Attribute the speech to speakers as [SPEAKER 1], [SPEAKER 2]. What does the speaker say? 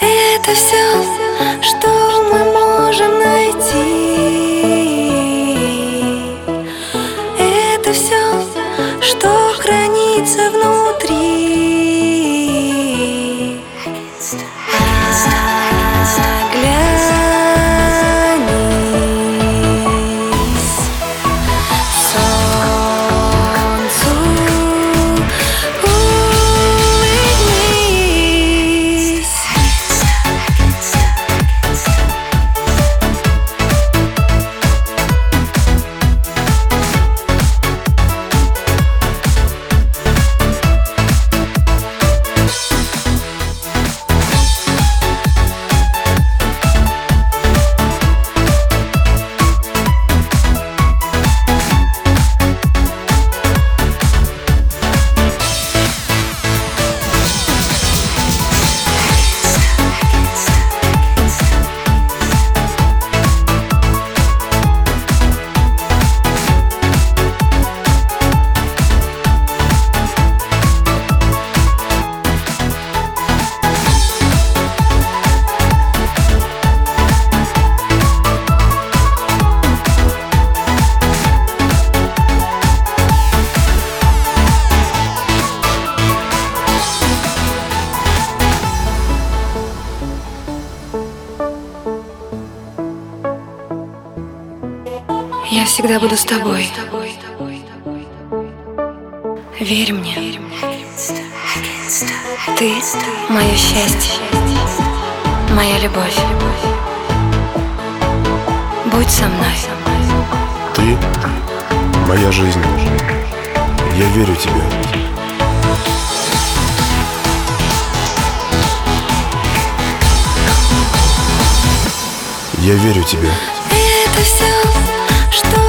[SPEAKER 1] Это все, что мы можем найти Я всегда буду с тобой. Верь мне. Ты мое счастье, моя любовь. Будь со мной.
[SPEAKER 2] Ты моя жизнь. Я верю тебе. Я верю тебе что